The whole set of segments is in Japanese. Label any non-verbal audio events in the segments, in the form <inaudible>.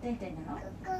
一体一なの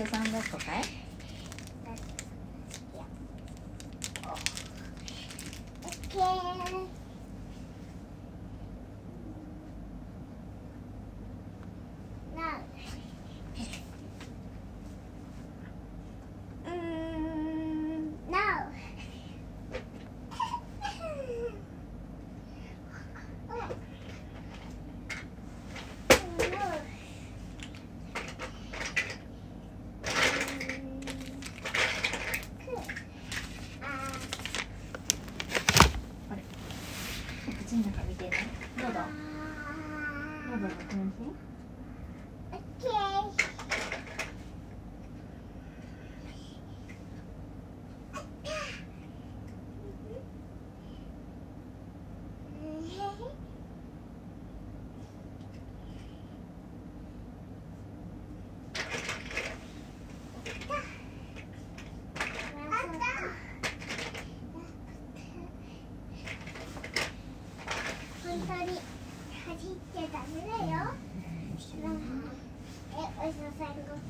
者さんだったかいも。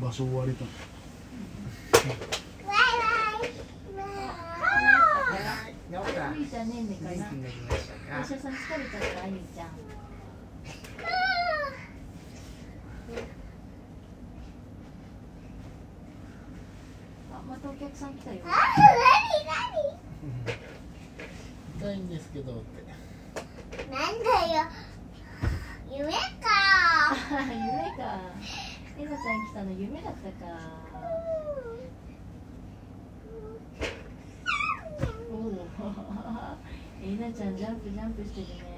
場所終わりだ。った。またお客さん来たよ。痛いんですけどって。なんだよ。夢か。<laughs> 夢か。リサちゃん来たの。夢だったか。<laughs> おお <laughs> えなちゃんジャンプジャンプしてるね。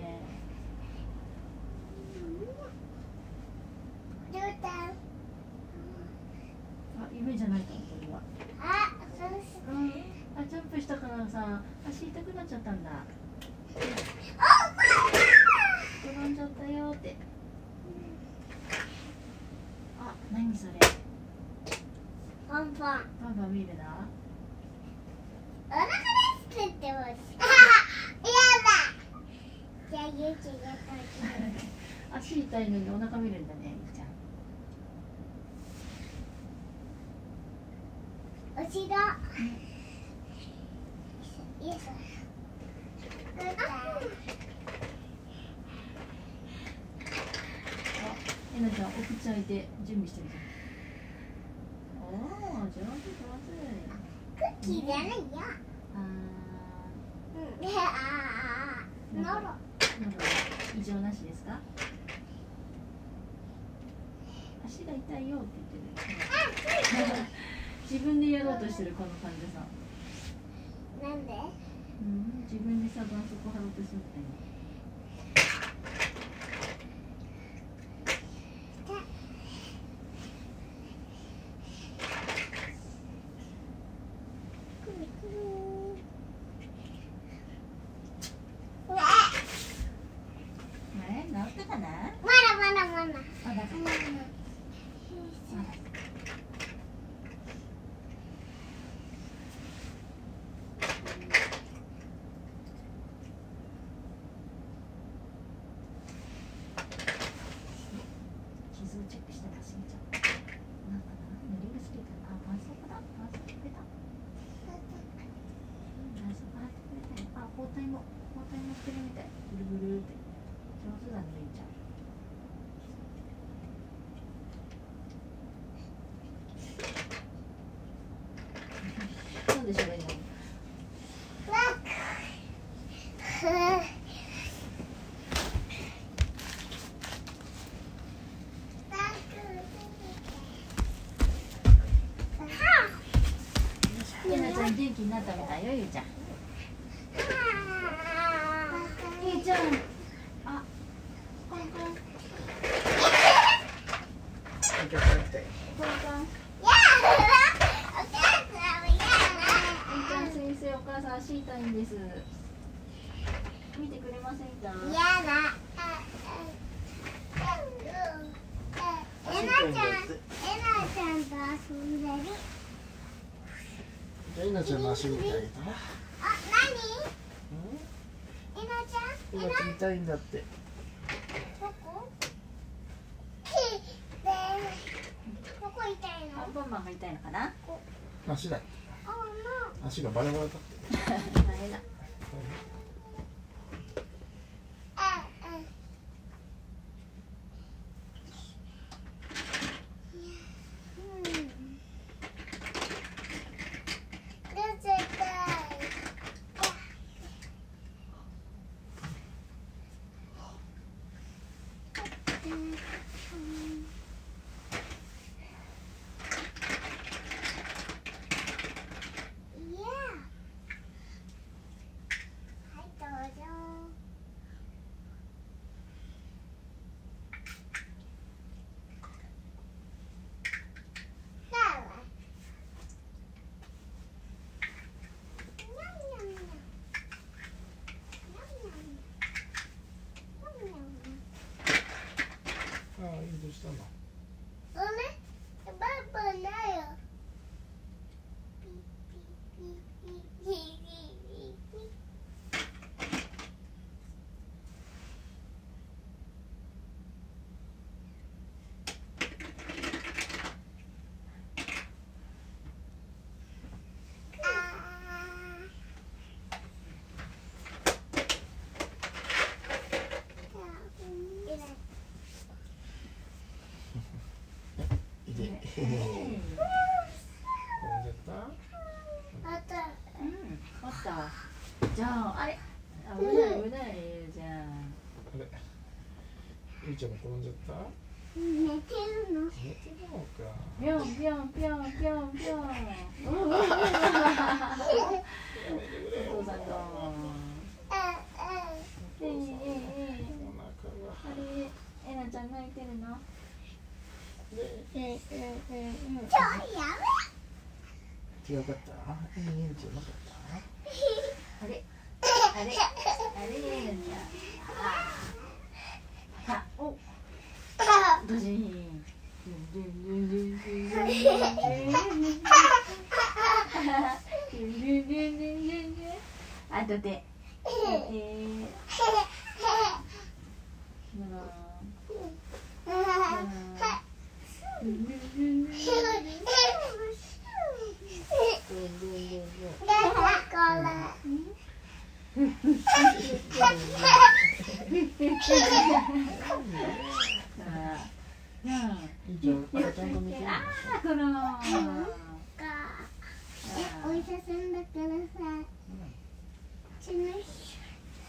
Kiranya. Hmm. Ya. Noro. Noro. Ijo nashi 足が痛いよって言ってる。<laughs> 自分でやろうとしてるこの患者さん。なんで？うん、自分でさ、絆創膏貼ろうとするみたいな。になったみたいよゆうちゃん。しんであげあ、なにえなちゃん？今聞きたいんだって。どこ？どこ痛いの？ボンンが痛いのかな？足だ。足がバラバラだって。<laughs> 大変だ。じゃあ、あれ、危ない危ないじゃ。あれ、ゆいちゃんも転んじゃった？寝てるの？寝てるのか。ぴょんぴょんぴょんぴょんぴょん。お父さん。ええええ。お腹が。あれ、えなちゃん泣いてるの？うんうん。ちょやめ。違かった。んちうかった。あれ。あれ。あれねんちゃ。お。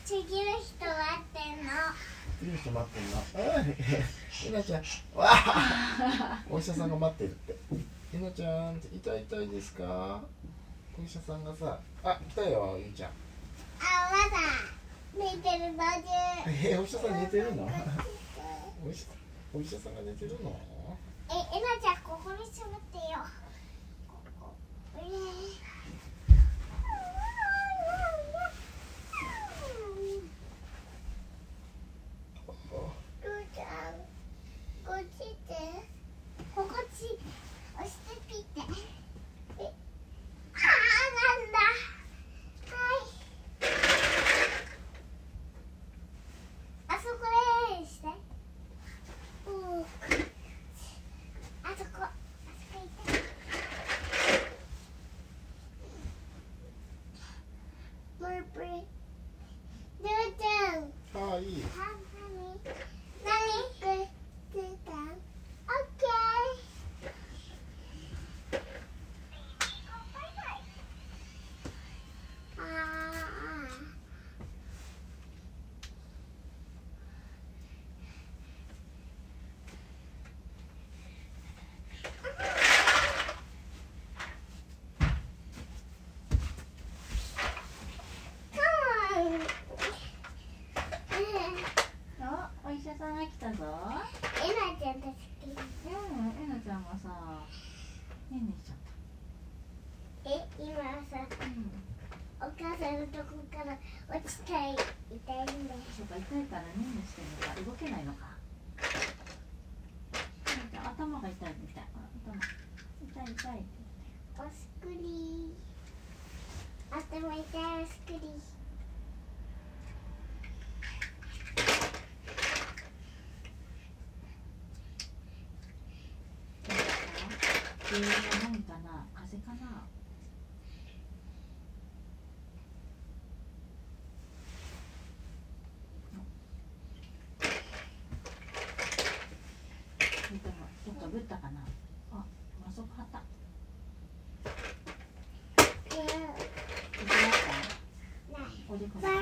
次の人待ってんの。次の人待ってんのうんひなちゃんわあお医者さんが待ってるってひなちゃん痛い痛いですかお医者さんがさあ来たよゆいちゃんあまだ寝てる途中えお医者さん寝てるのお医者お医者さんが寝てるのええなちゃんここに座ってよここえールーちゃんこっちってここっち押してピッてえあーなんだはいあそこでしてうんあそこあそこ行ってプリプリルーちゃんああいいあ、何何これついたオッケーあーカモンおお医者さんが来たぞえなちゃんたち好きうんえなちゃんがさねんねしちゃっえ今さたうんお母さんのとこから落ちたい痛いんだよそうか痛いからねんねしてるのか動けないのかなんか頭が痛いみたいあ頭痛い痛いっておすくり頭痛いおすくり言ってた原因は何かな。風邪かな。それともどっかぶったかな。あ、まそこはった。うん痛かったない。おでこバナ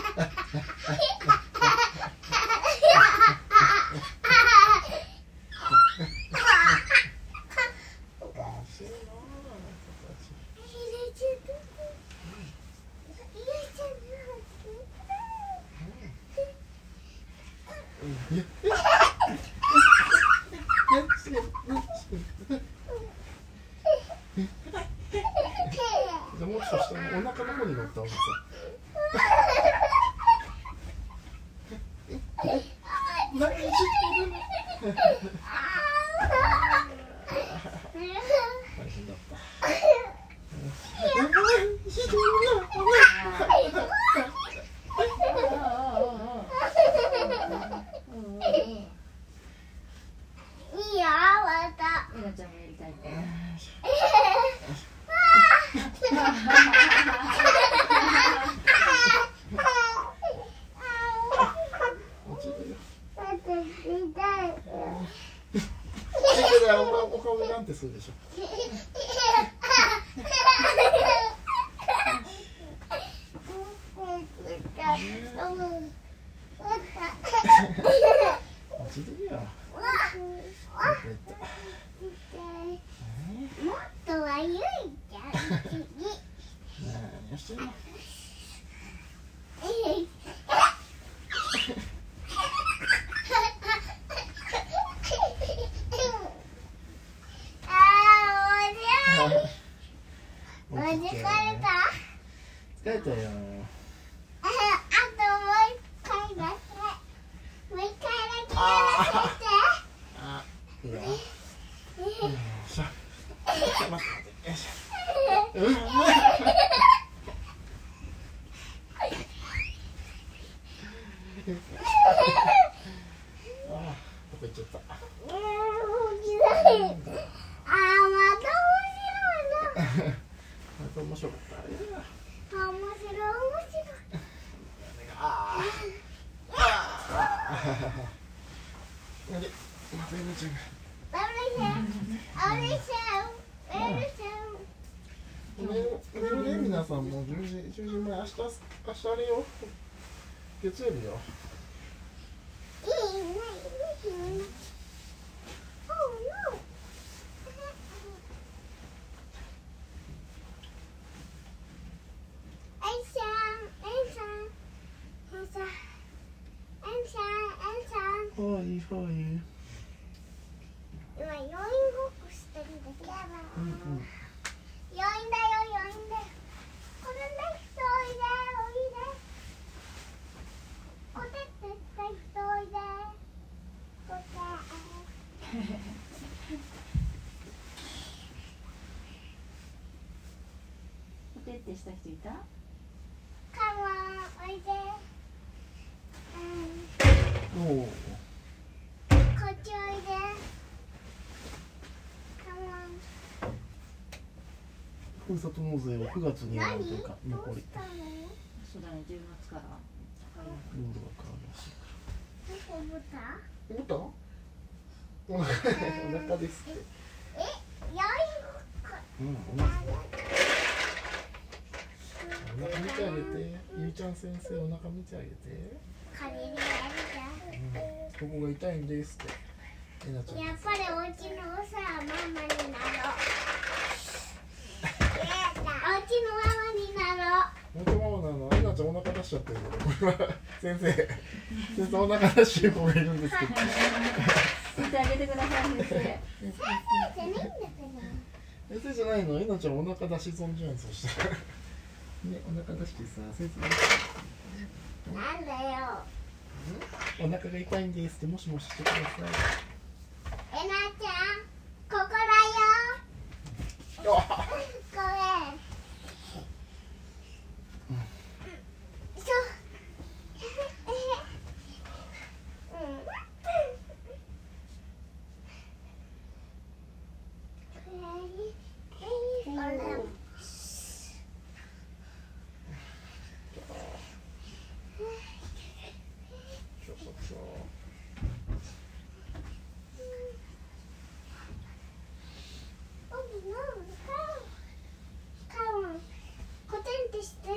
たよあともう一回だけ。もう一回だけやらせて。あいいよよいしょっと待ってよいしょうんあーどこ行っちゃったうん面白い。あー、また面白いな。また面白かったあれだあ、面白い、面白い。あーちゃんがあれちゃんあれちゃんあれちゃんね寝るね皆さんもう10時10時前明日明日あれよ月曜日よいいねいいね Oh no エンちゃんエンちゃんエンちゃんエンちゃんエンちゃんはいはい今余韻ごっこしてるんだけどうんうん余韻だよ余韻だよこれね人おいでおいでおてってった人おいでおておてってした人いた？カモンおいで。うん。おおこっちおいで。カモン。ふるさと納税を9月にやらんというか何？残り。どうしたのそうだね10月からルールが変わるらしい。どこボタン思ったお腹ですえ余韻ごっこうんお腹お腹見てあげて。ゆうちゃん先生お腹見てあげてここが痛いんですってえなちゃんやっぱりお家のさママになろう。お家のママになろう。もとママなのえなちゃんお腹出しちゃってる。<laughs> 先生先生お腹出してる子がいるんですけど。見てあげてください先生じゃないんだけど先生じゃないの？えなちゃんお腹出し損じゃんそしたらねお腹出してさ先生。なんだよ。お腹が痛いんですってもしもししてください。えなちゃんここだよあごめんそううんこれちょこちょコテンってして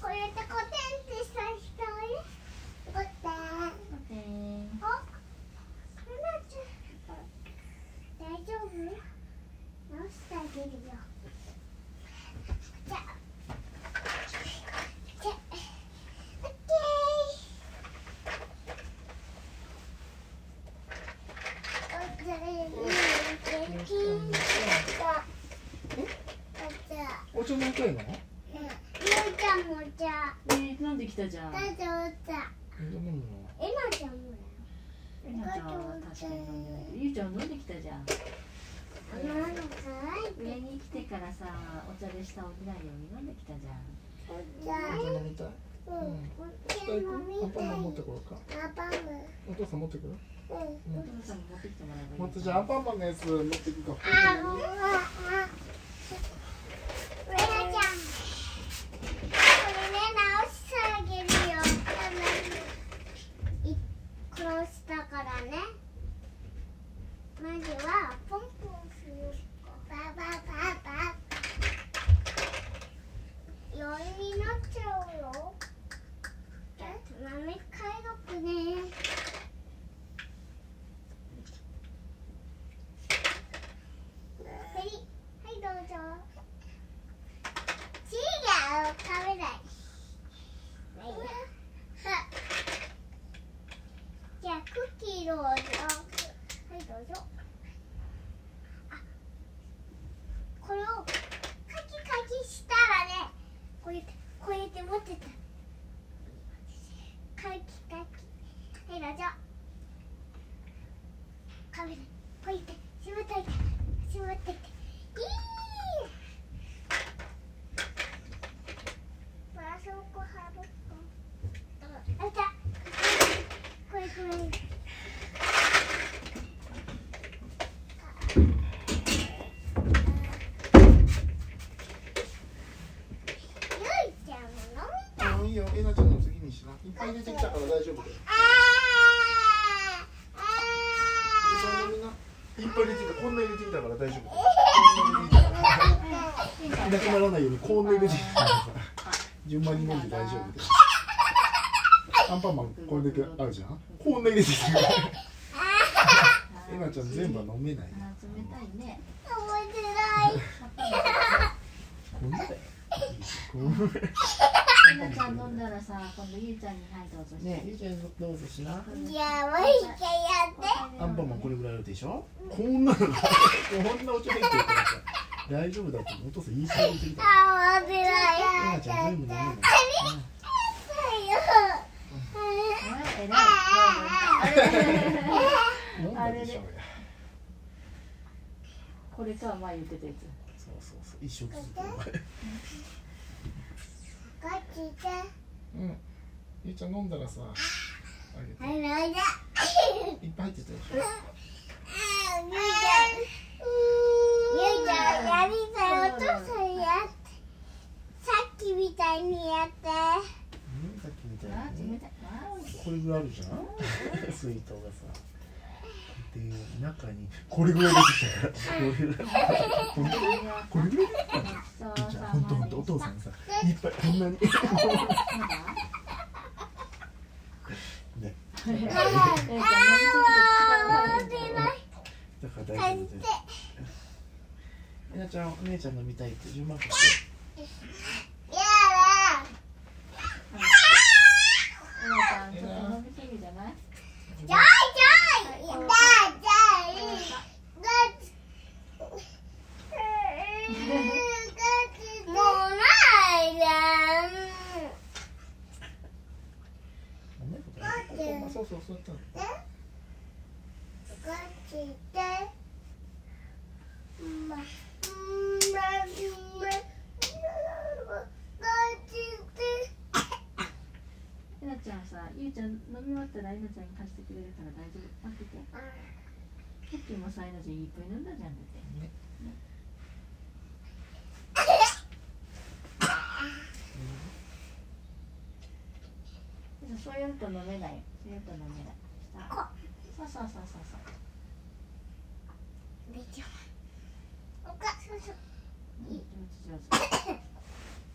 こうやってコテンってした人いるコテンオッケーおルナちゃん大丈夫直してあげるよじゃあじゃあオッケーおじゃあキンじゃじゃあお茶飲みたいの？ゆうちゃんも、なんで来たじゃん大丈夫じゃあえ飲んでないけどゆうちゃん飲んできたじゃん上に来てからさお茶で下起きないように飲んできた。じゃんじゃあお茶飲みた。いうん下行くアンパンマン持ってこようかアパンお父さん持ってくるうんお父さんも持ってきてもらえばいいじゃあアンパンマンのやつ持ってくかあうああレナちゃんこれね直してあげるよい殺したからねまずはポンポンするババババ余韻になっちゃうよじゃあつまみ解読ねはいはいどうぞ違う食べないはじゃあクッキーどうぞはいどうぞあこれをカキカキしたらねこうやってこうやって持ってたカキカキはいどうぞカメラこうやってしまっといてしまっといていいまあそこはぶっこあいたこれこれゆいちゃんも飲みたいあいいよえなちゃんの次にしないっぱい入れてきたから大丈夫だよ。あーあいっぱい入れてきたこんな入れてきたから大丈夫こんなくならないようにこんな入れてきたからさ順番に飲ん。で大丈夫ですアンパンマンこれだけあるじゃん。こんな入れてきたから。えなちゃん全部は飲めない冷たいね面白い。こん。なだよこんちゃん飲んだらさ今度ゆうちゃんにはいどうぞして。ねえゆうちゃんどうぞしな。じゃあもう一回やってアンパンマンこれぐらいあるでしょ。こんなのこんなお茶入ってるからさ。大丈夫だってお父さん言い過ぎてきたあ面白い。えなちゃん全部飲めないえらいあれ飲んだでしょうや。これか前言ってたやつ。そうそうそう。一生続くこっちでうん。ゆうちゃん飲んだらさあげて。はいっぱい入ってたでしょ。ゆうちゃんゆうちゃんやりたいお父さんやってさっきみたいにやってうんさっきみたあいにこれぐらいあるじゃん水筒がさで中に。これぐらい出てきたからこれぐらいこれぐらいこれぐらい出てきたのそうゆうちゃんほんとほんとお父さんさいっぱいこんな。にねだから大丈夫ですえな。ちゃんお姉ちゃん飲みたいって順番かやだえな。ちゃんちょっと飲みすぎじゃな。いそうそうそうやったのこっちでまままこっちでえなちゃんさゆうちゃん飲み終わったらえなちゃんに貸してくれるから大丈夫。待ってて。さっきもさえなちゃんいっぱい飲んだじゃんだってねそうやると飲めないそうやると飲めないさそうそうそうそうそうできますおかそうそううん上手上手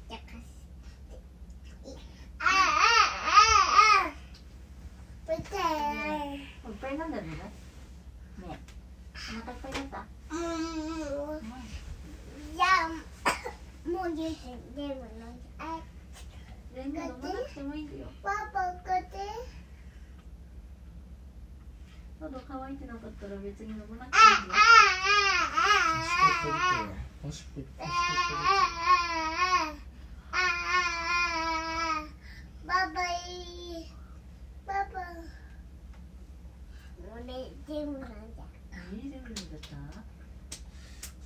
じゃあ貸してああああああ見ていっぱい飲んね。お腹いっぱいになったうん。じゃあもうジュース全部飲んで。あ全然飲まなくてもいいよ。パパこっち喉乾いてなかったら別に飲まなくあていいよ。あああおしっこ取っておしっこあおしっこああパパいいパパ俺全部飲んだ。いい全部飲んじゃった？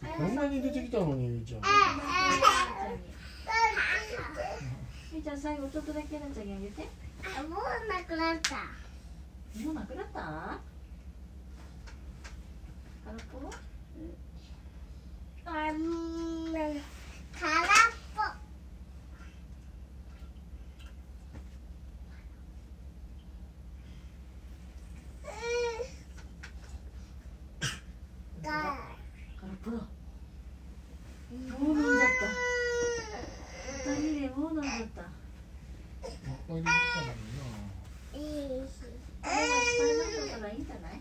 取ってこんなに出てきたのにゆうちゃんみーちゃん最後ちょっとだけなちゃんにあげて。あもうなくなった。もうなくなった？空っぽうん。空っぽうんが空っぽだもう飲んじゃった。二人でもう飲んじゃった。これできたのにな。いいしこれましょうからいいん。じゃない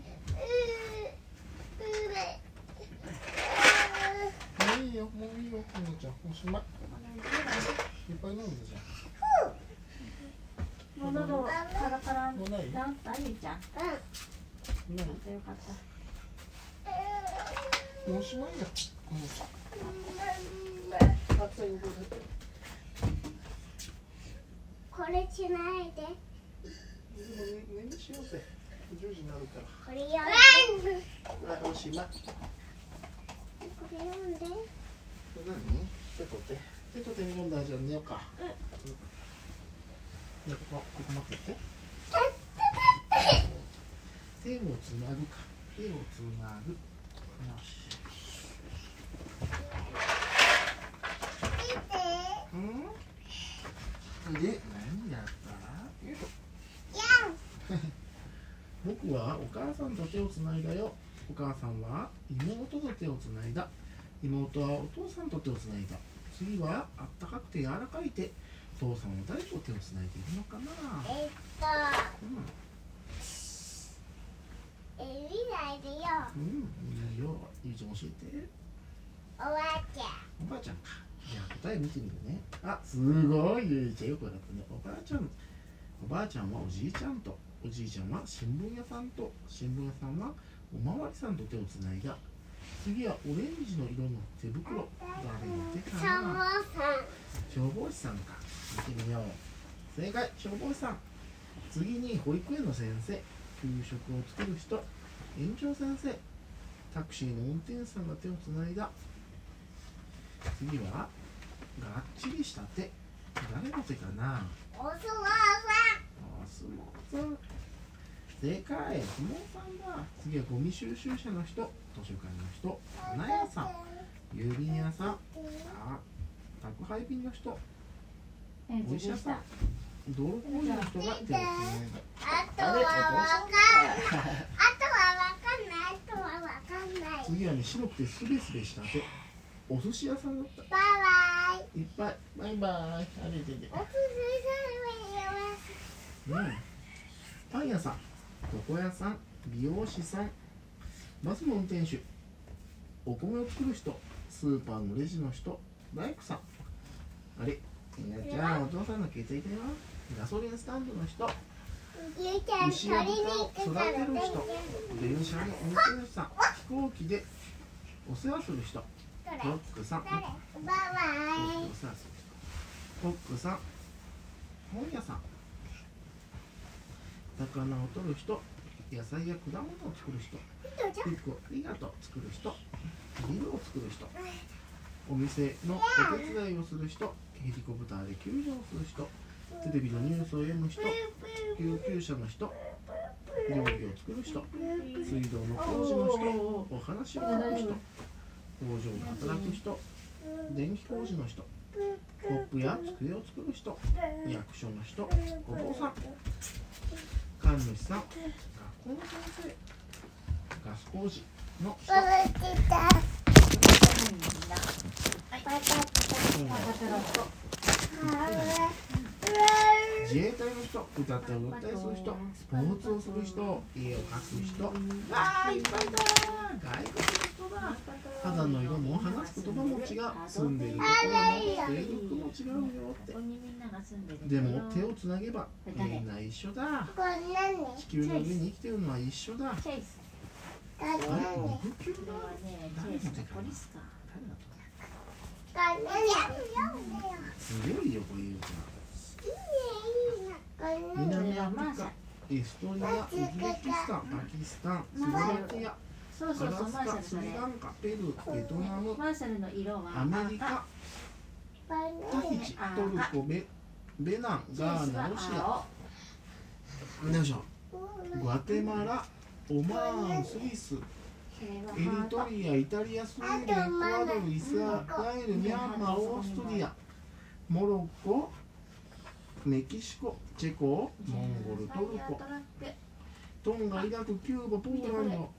もういいよもういいよゆうちゃん。おしまいいっぱい飲ん。だじゃもう喉カラカラん。もうない治ったゆいちゃん。よないかったよかったもうおしまいよこれしないで。眠しようぜ。10時になるから。これ読ん。ではいおしまいこれ読んで。これ何？手と手手と手に飲んだ。らじゃあ寝ようか。うん。ねここここ待ってて。手をつなぐか。手をつなぐで何やった？僕はお母さんと手をつないだよ。お母さんは妹と手をつないだ。妹はお父さんと手をつないだ。次はあったかくて柔らかい手。父さんは誰と手をつないでいるのかな、えっと。うんえ見ないでようん、いいよ。ゆうちゃん教えて。おばあちゃん。おばあちゃんか。じゃあ答え見てみるね。あすごいゆうちゃんよくわかったね。おばあちゃんおばあちゃんはおじいちゃんと。おじいちゃんは新聞屋さんと。新聞屋さんはおまわりさんと手をつないだ。次はオレンジの色の手袋誰の。手かなさん。消防士さんか。見てみよう。正解消防士さん。次に保育園の先生給食を作る人園長先生タクシーの運転手さんが手をつないだ。次はがっちりした手。誰の手かな？お相撲さあ相撲さん。正解相撲さんだ。次はゴミ収集車の人。図書館の人。花屋さん。郵便屋さん。あ宅配便の人。えーお医者さん道路工事の人が手をつないだあとはわかんないあとはわかんないあとはわかんない次はね白くてスベスベした手お寿司屋さんだった。バイバイ。いっぱいバイバイ。あれででおすすめうん。パン屋さん床屋さん美容師さんバスの運転手。お米を作る人スーパーのレジの人大工さん。あれみなちゃんお父さんの携帯だよガソリンスタンドの人牛や豚を育てる人電車の運転手さん飛行機でお世話する人ロックさん。コックさん。本屋さん。魚を取る人野菜や果物を作る人。どうぞ服をありがとう作る人。ビルを作る人。お店のお手伝いをする人。ヘリコプターで救助をする人テレビのニュースを読む人救急車の人料理を作る人水道の工事の人お話を書く人工場で働く人電気工事の人コップや机を作る人役所の人お父さん神主さん学校の先生ガス工事の人自衛隊の人歌ったり歌ったりする人スポーツをする人家を描く人わーいっぱいだ外国の人だ。肌の色も話す言葉も違う。住んでいるところも制服も違うよって。でも手をつなげばみんな一緒だ。地球の上に生きてるのは一緒だ。あれ肉球だ。これはねチェイス。のポリス。カー誰だとすごいよこうかこれ何南アフリカエストニアウズベキスタンパキスタンスロバキアそうそうそうマーシャルそれカスリランカペルーベトナムマーシャルの色はアメリカタヒチトルコベベナンガーナロシア。よいしょグアテマラオマーンスイスエリハートトリアイタリアスウェーデンエクアドルイスラエルミャンマーオーストリアモロッコメキシコチェコモンゴルトルコ。トンガイラクキューバポーランド。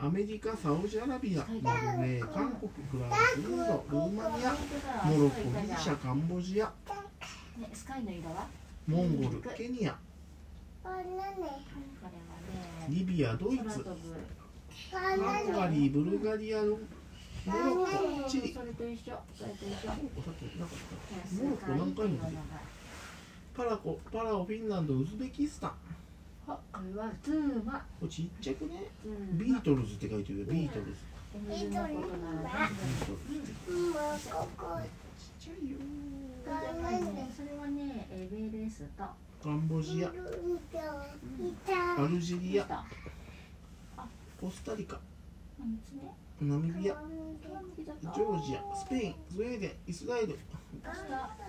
アメリカサウジアラビア。ノルウェー韓国フランスインドルーマニアモロッコギリシャカンボジア。ねスカイの色は？モンゴルケニア。リビアドイツ。ハンガ何リーブルガリアモロッコチリ。それと一緒。それと一緒。モロッコさっきなかった？モロッコ何回も出てるパラコパラオフィンランドウズベキスタン。はこれはツーマこれちっちゃくね？ビートルズって書いてるよビートルズ。エミルのことならビートルズ。ってもうここ。ちっちゃいよ。これ何それはねエベレスト。カンボジア。アルジェリア。た。コスタリカナミビアジジョージアスペインスウェーデンイスラエル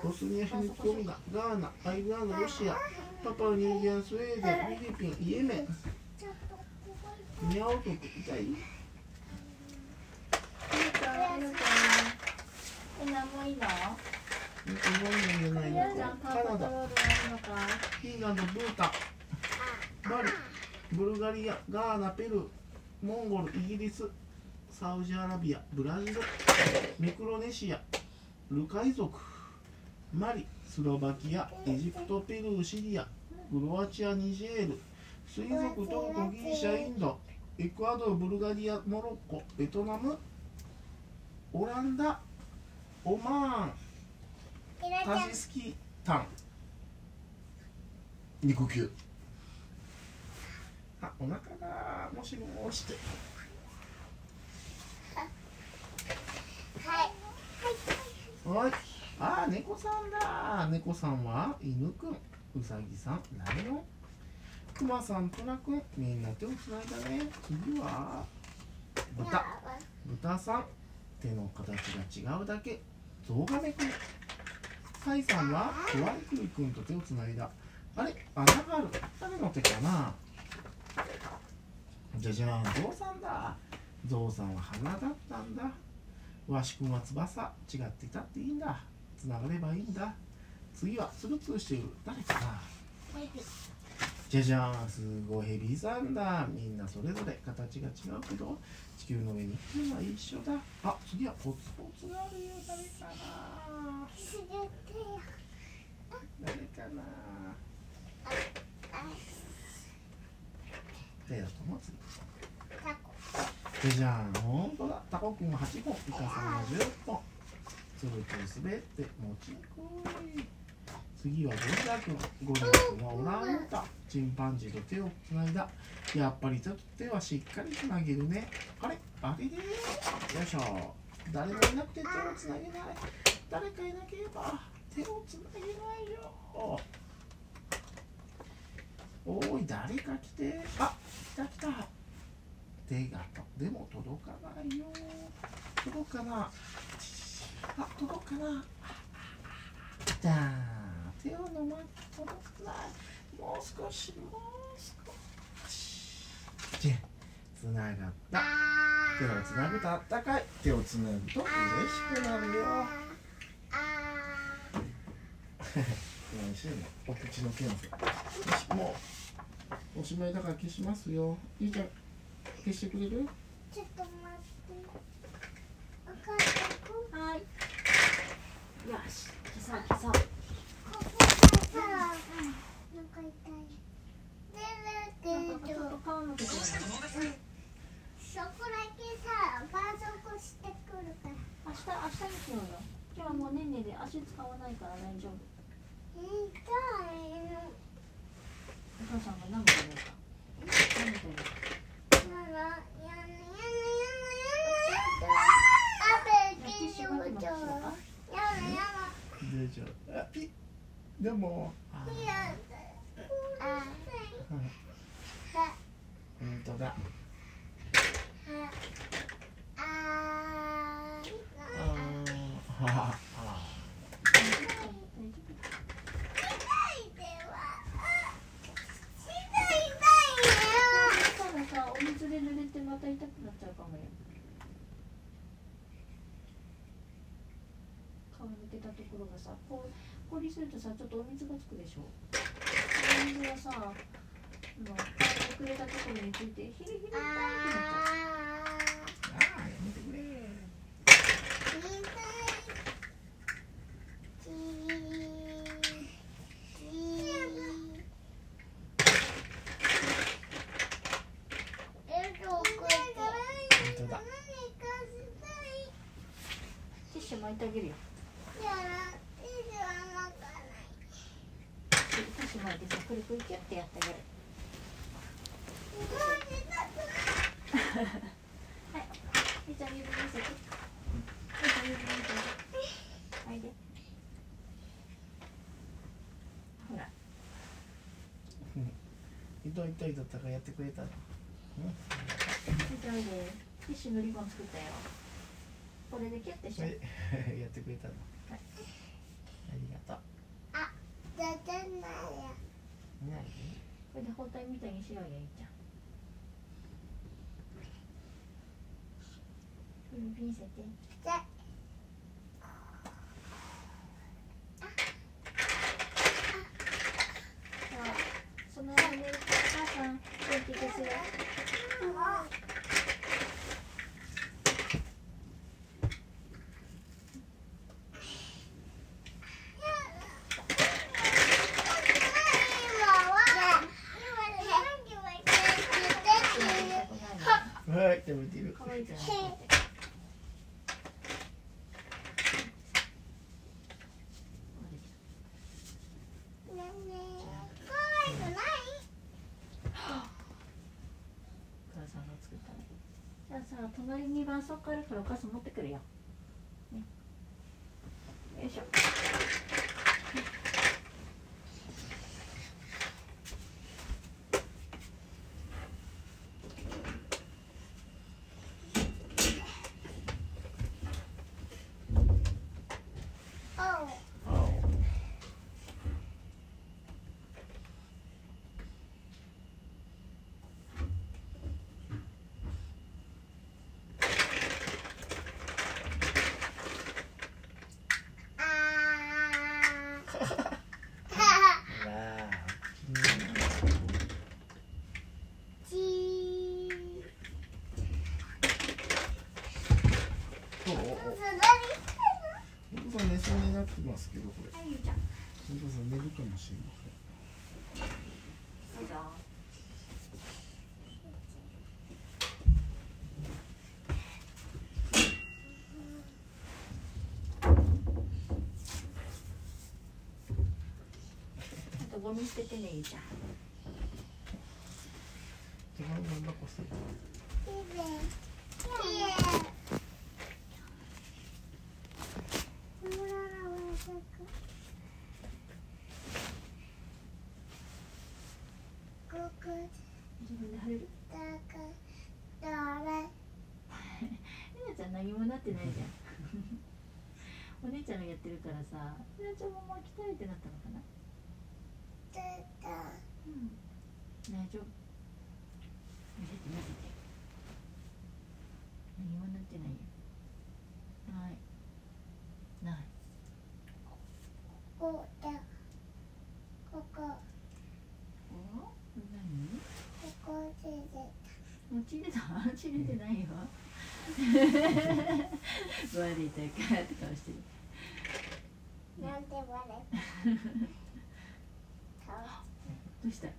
ボスニア・ヘルツェゴビナガーナアイルランドロシアパパウニューギニアスウェーデンフィリピンイエメンニャオトク痛いえ、何もいいの？日本じゃないの？カナダ。フィンランドブータンバリブルガリアガーナペルーモンゴルイギリスサウジアラビアブラジルミクロネシアルカイ族マリスロバキアエジプトペルーシリアクロアチアニジェール水族トルコギリシャインドエクアドルブルガリアモロッコベトナムオランダオマーンタジスキタン。肉球あお腹がもしもして。はい。はい。はいあ猫さんだ。猫さんは犬くん。うさぎさんライオンクマさんトラくん。みんな手をつないだね。次は豚。豚さん。手の形が違うだけ。ゾウガメくん。サイさんはトワイクルくんと手をつないだ。あれ穴がある誰の手かな。じゃじゃん。ゾウさんだ。ゾウさんは花だったんだ。ワシくんは翼。違っていたっていいんだ。つながればいいんだ。次はツルツルしている誰かな。じゃじゃん。すごいヘビさんだ。みんなそれぞれ。形が違うけど。地球の上に生きるのは一緒だ。あ次はポツポツがあるよ。誰かな。誰かな誰だと思う次じゃじゃんほんとだタコくんは8本イカさんは10本つるつる滑って持ちこい次はゴリラくんゴリラくんはオランウータンチンパンジーと手をつないだ。やっぱりちょっと手はしっかりつなげるねあれあれでよいしょ誰もいなくて手をつなげない誰かいなければ手をつなげないよ。おい誰か来て。あ来た。来た手がとでも届かないよ。届くかな。あ届くかな。じゃあ手を伸ば届かな。いもう少しもう少し。じゃつながった。手をつなぐとあったかい。手をつなぐと嬉しくなるよ。何してんのお口の検査よしもうおしまいだから消しますよ。いいじゃん。消してくれる？ちょっと待って。はい。よし消そう消そうこがさなんか痛い出るけどちょっと顔のけてるねそこだけさバージョンしてくるから明日明日にしようよ今日はもうねんねで足使わないから大丈夫痛いのお母さんが何だやだやだアベキショウジョやだやだ大丈夫あピッでもあやだあ本当だはああーははあ痛いでは痛い痛いねたださお水で濡れてまた痛くなっちゃうかもよ。顔抜けたところがさこう氷するとさちょっとお水がつくでしょ。お水がさあの顔にくれたところについてヒリヒリってなっちゃうあーやめてくれ本当だティッシュ巻いてあげるよティッシュ巻いてさくる。くるキュッて。やって。あげるはいちゃん。指見せてちゃん。指見せてはいでほら痛い痛いだったからやってくれたのみーちゃん。おいでティッシュのリボン作ったよこれでキュッてしはていやってくれたのありがとう何これで包帯みたいにしようよいちゃん。指見せてさあその間にお母さん電気消すよって向じゃあさ隣に絆創膏あるからお母さん持ってくるよ、ね、よいしょおう青あわあーちーおおおすごいお父さん寝そうになってますけどこれはいゆうちゃん。寝るかもしれませんどうぞあとゴミ捨ててねゆうちゃん手紙なんだこせきれいきれいほらら紫ここ自分で貼れるだかだれひなちゃん何もなってないじゃんお姉ちゃんがやってるからさひなちゃんももう鍛えてなったのかな？うん。大丈夫。見せて見せて。何もなってないよないないこうだここお何ここででもう血出た血出てないよ。悪いというかって顔してるなんで割れた？どうした？こ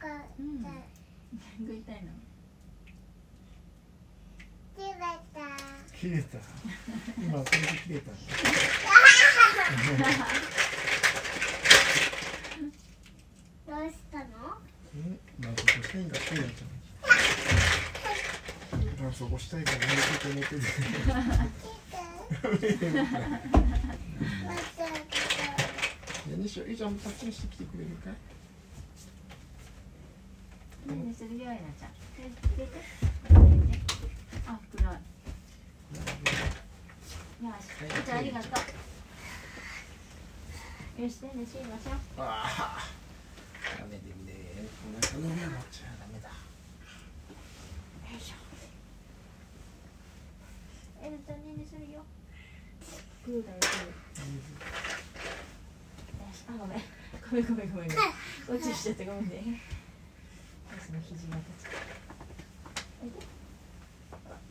こ。うん。だ何が痛いの？切れた。切れた。今これで切れた。<laughs> どうしたの？えなんかこうしたいんだってやちゃんなんかそこしたいから寝てて寝てて切ってて。やにしよういいじゃん。タッチにしてきてくれるかい何するよいなちゃん。あ暗い。よしじゃあありがとう。よしねねしましょう。ああダメでね。お腹の上持っちゃダメだよいしょエルちゃんねねするよ。グーだよあごめんごめん。ごめんごめんごめん。落ちしちゃってごめんね。その肘が立つおいで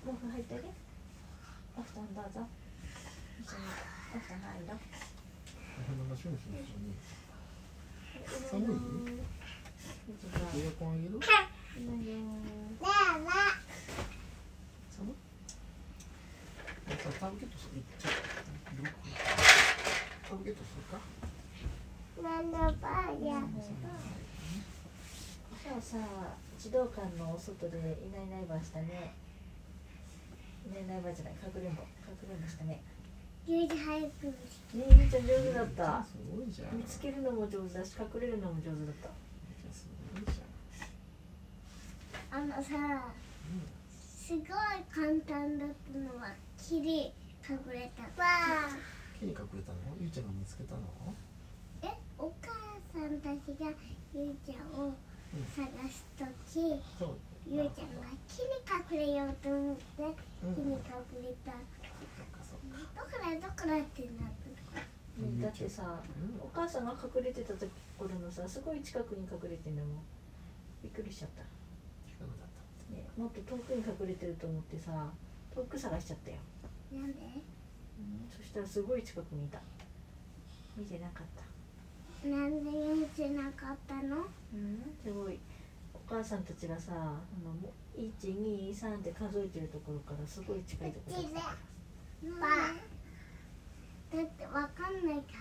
毛布入ってあげお布団どうぞ。一緒にお布団入ろう。寒い？エアコンあげる？いないよねえね寒いさタブケットするブケットするか？えなんだばあや。今日さ児童館のお外でいないいないばしたね。いないいないばじゃないかくれんぼかくれんぼしたね。ゆうじ早くねえゆうちゃん上手だった。すごいじゃん。見つけるのも上手だし隠れるのも上手だった。すごいじゃん。あのさすごい簡単だったのは木に隠れた。わあ木に隠れたの？ゆうちゃんが見つけたの？えお母さんたちがゆうちゃんを探すときそう。ゆうちゃんが木に隠れようと思ってうん。木に隠れた。そっかそっか。どこだどこだってなったねだってさお母さんが隠れてたところのさすごい近くに隠れてんだもん。びっくりしちゃった、近くだった。ね、もっと遠くに隠れてると思ってさ遠く探しちゃったよ、なんで？そしたらすごい近くにいた。見てなかった。なんで見てなかったの？うん。すごい。母さんたちがさあのもう123って数えてるところからすごい近いところだったばだってわかんないから。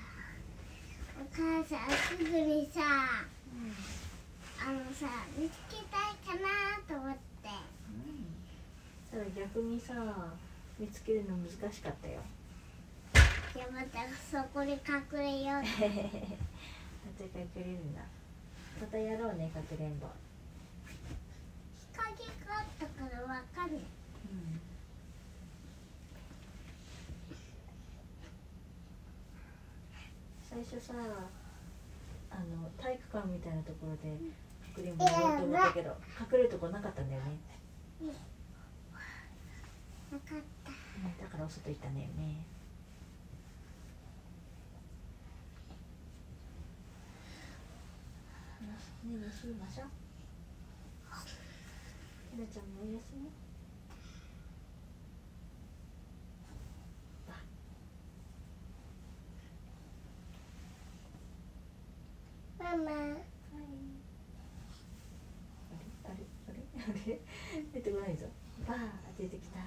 お母さんすぐにさあのさ見つけたいかなと思って。ただ逆にさ見つけるの難しかったよ。じゃあまたそこに隠れよう。<laughs> また隠れるんだ。またやろうねかくれんぼ。日陰があったからわかんない最初さあの体育館みたいなところで隠れんぼやろうと思ったけど隠れるとこなかったんだよね、なかった。うんだからお外行ったんだよね。ねえねしましょうひなちゃんもおやすみママ。はい。あれ？あれ？あれ？あれ？<laughs> 出てこないぞ。バー出てきた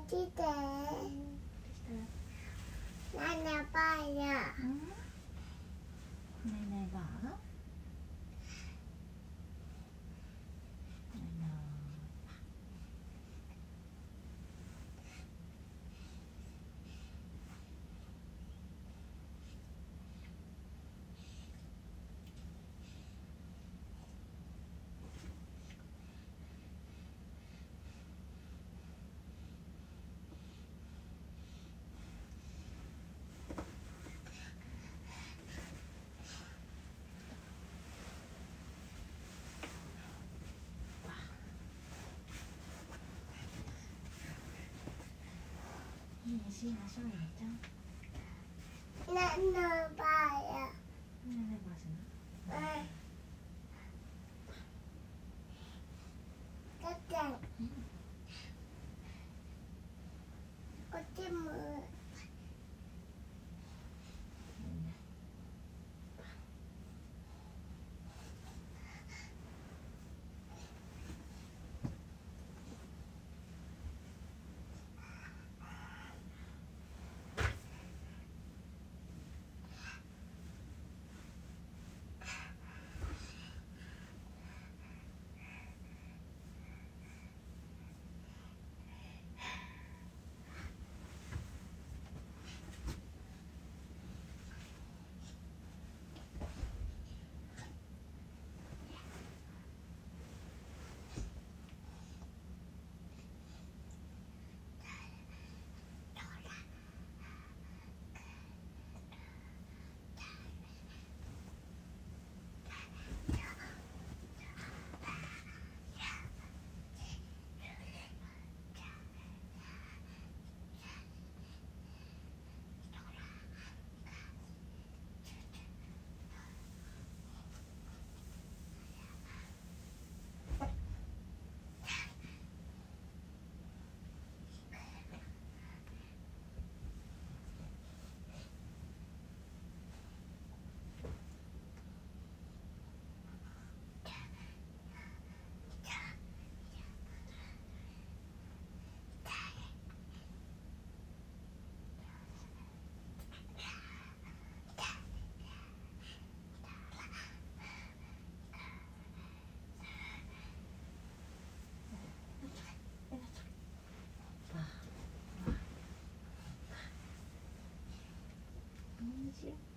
来て。ナパンや。你是拿上一张？那那爸呀？什么？嗯。谢。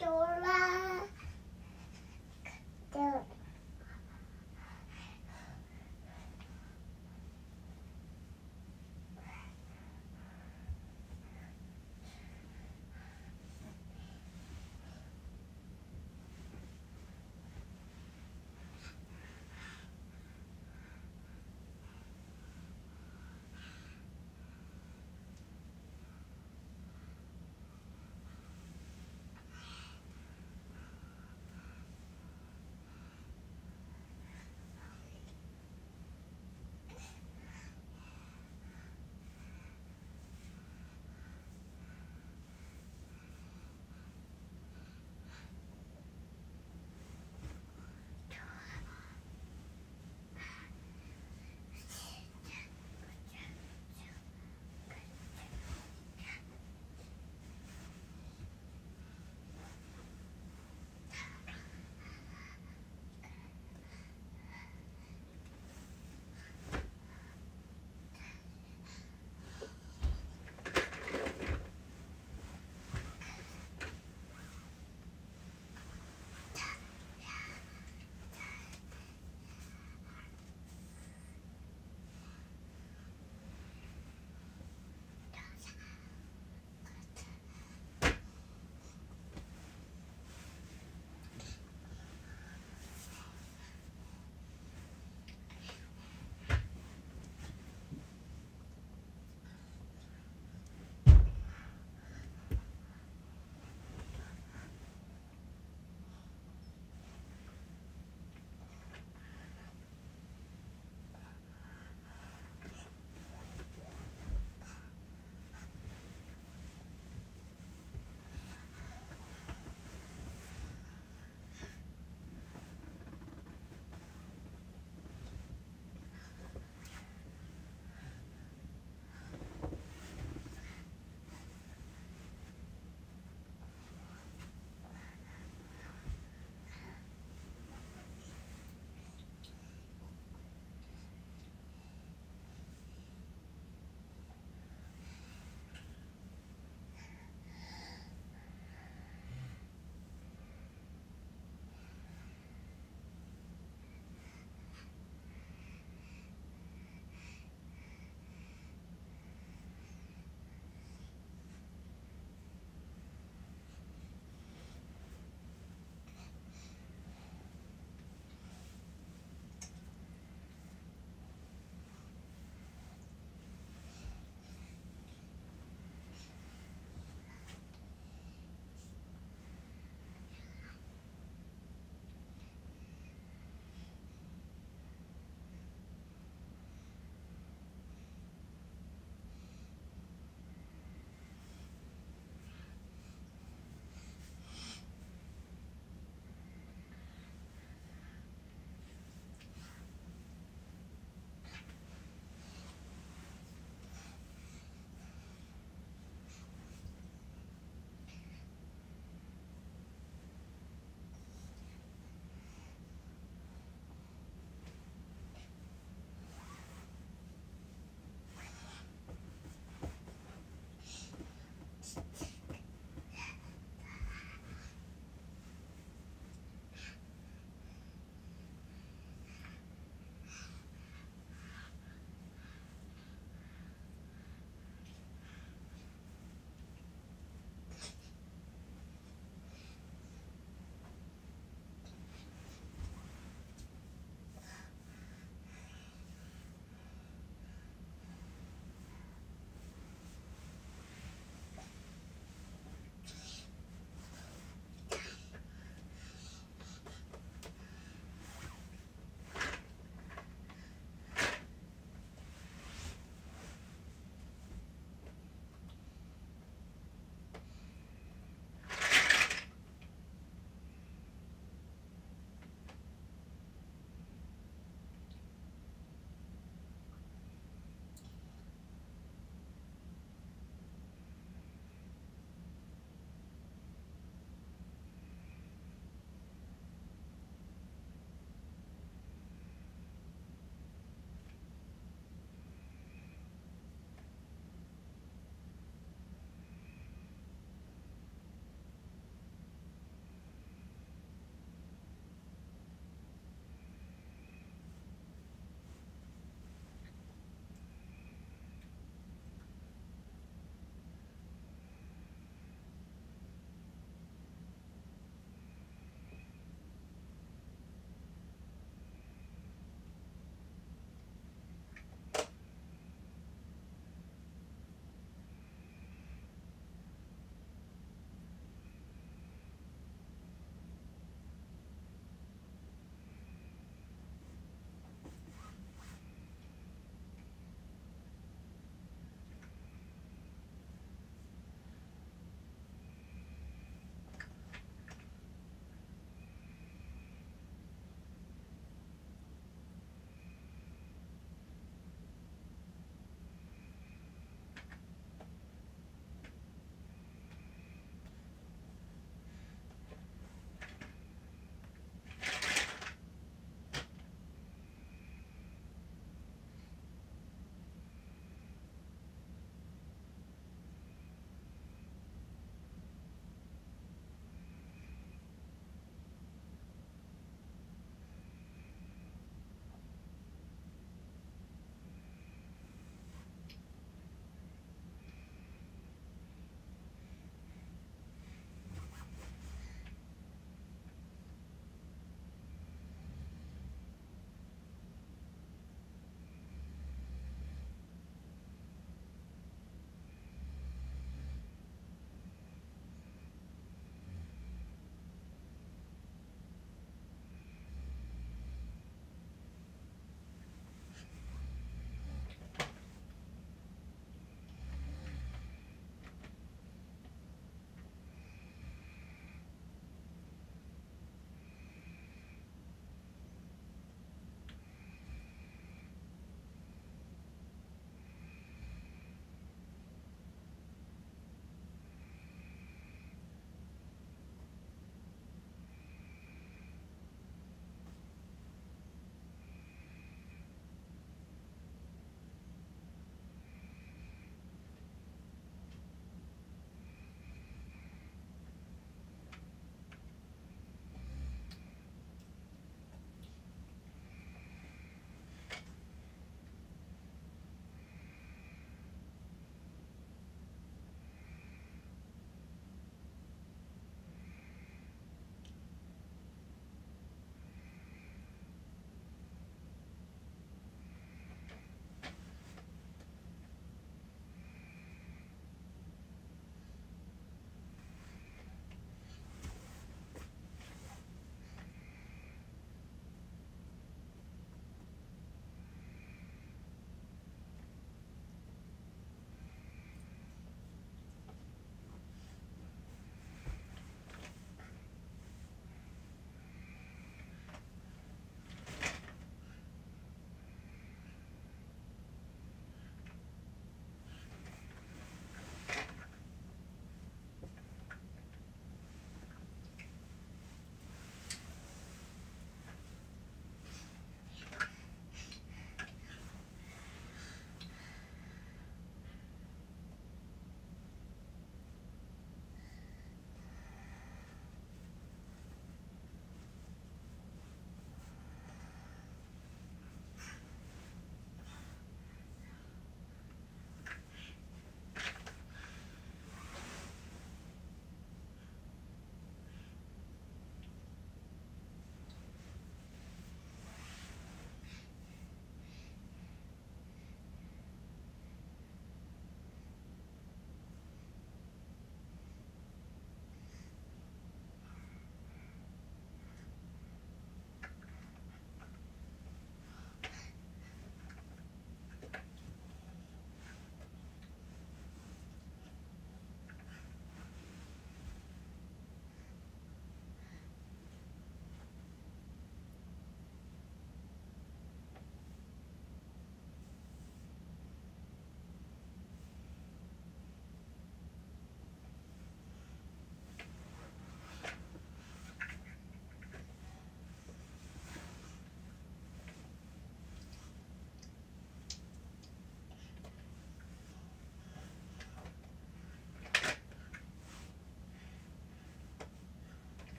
door.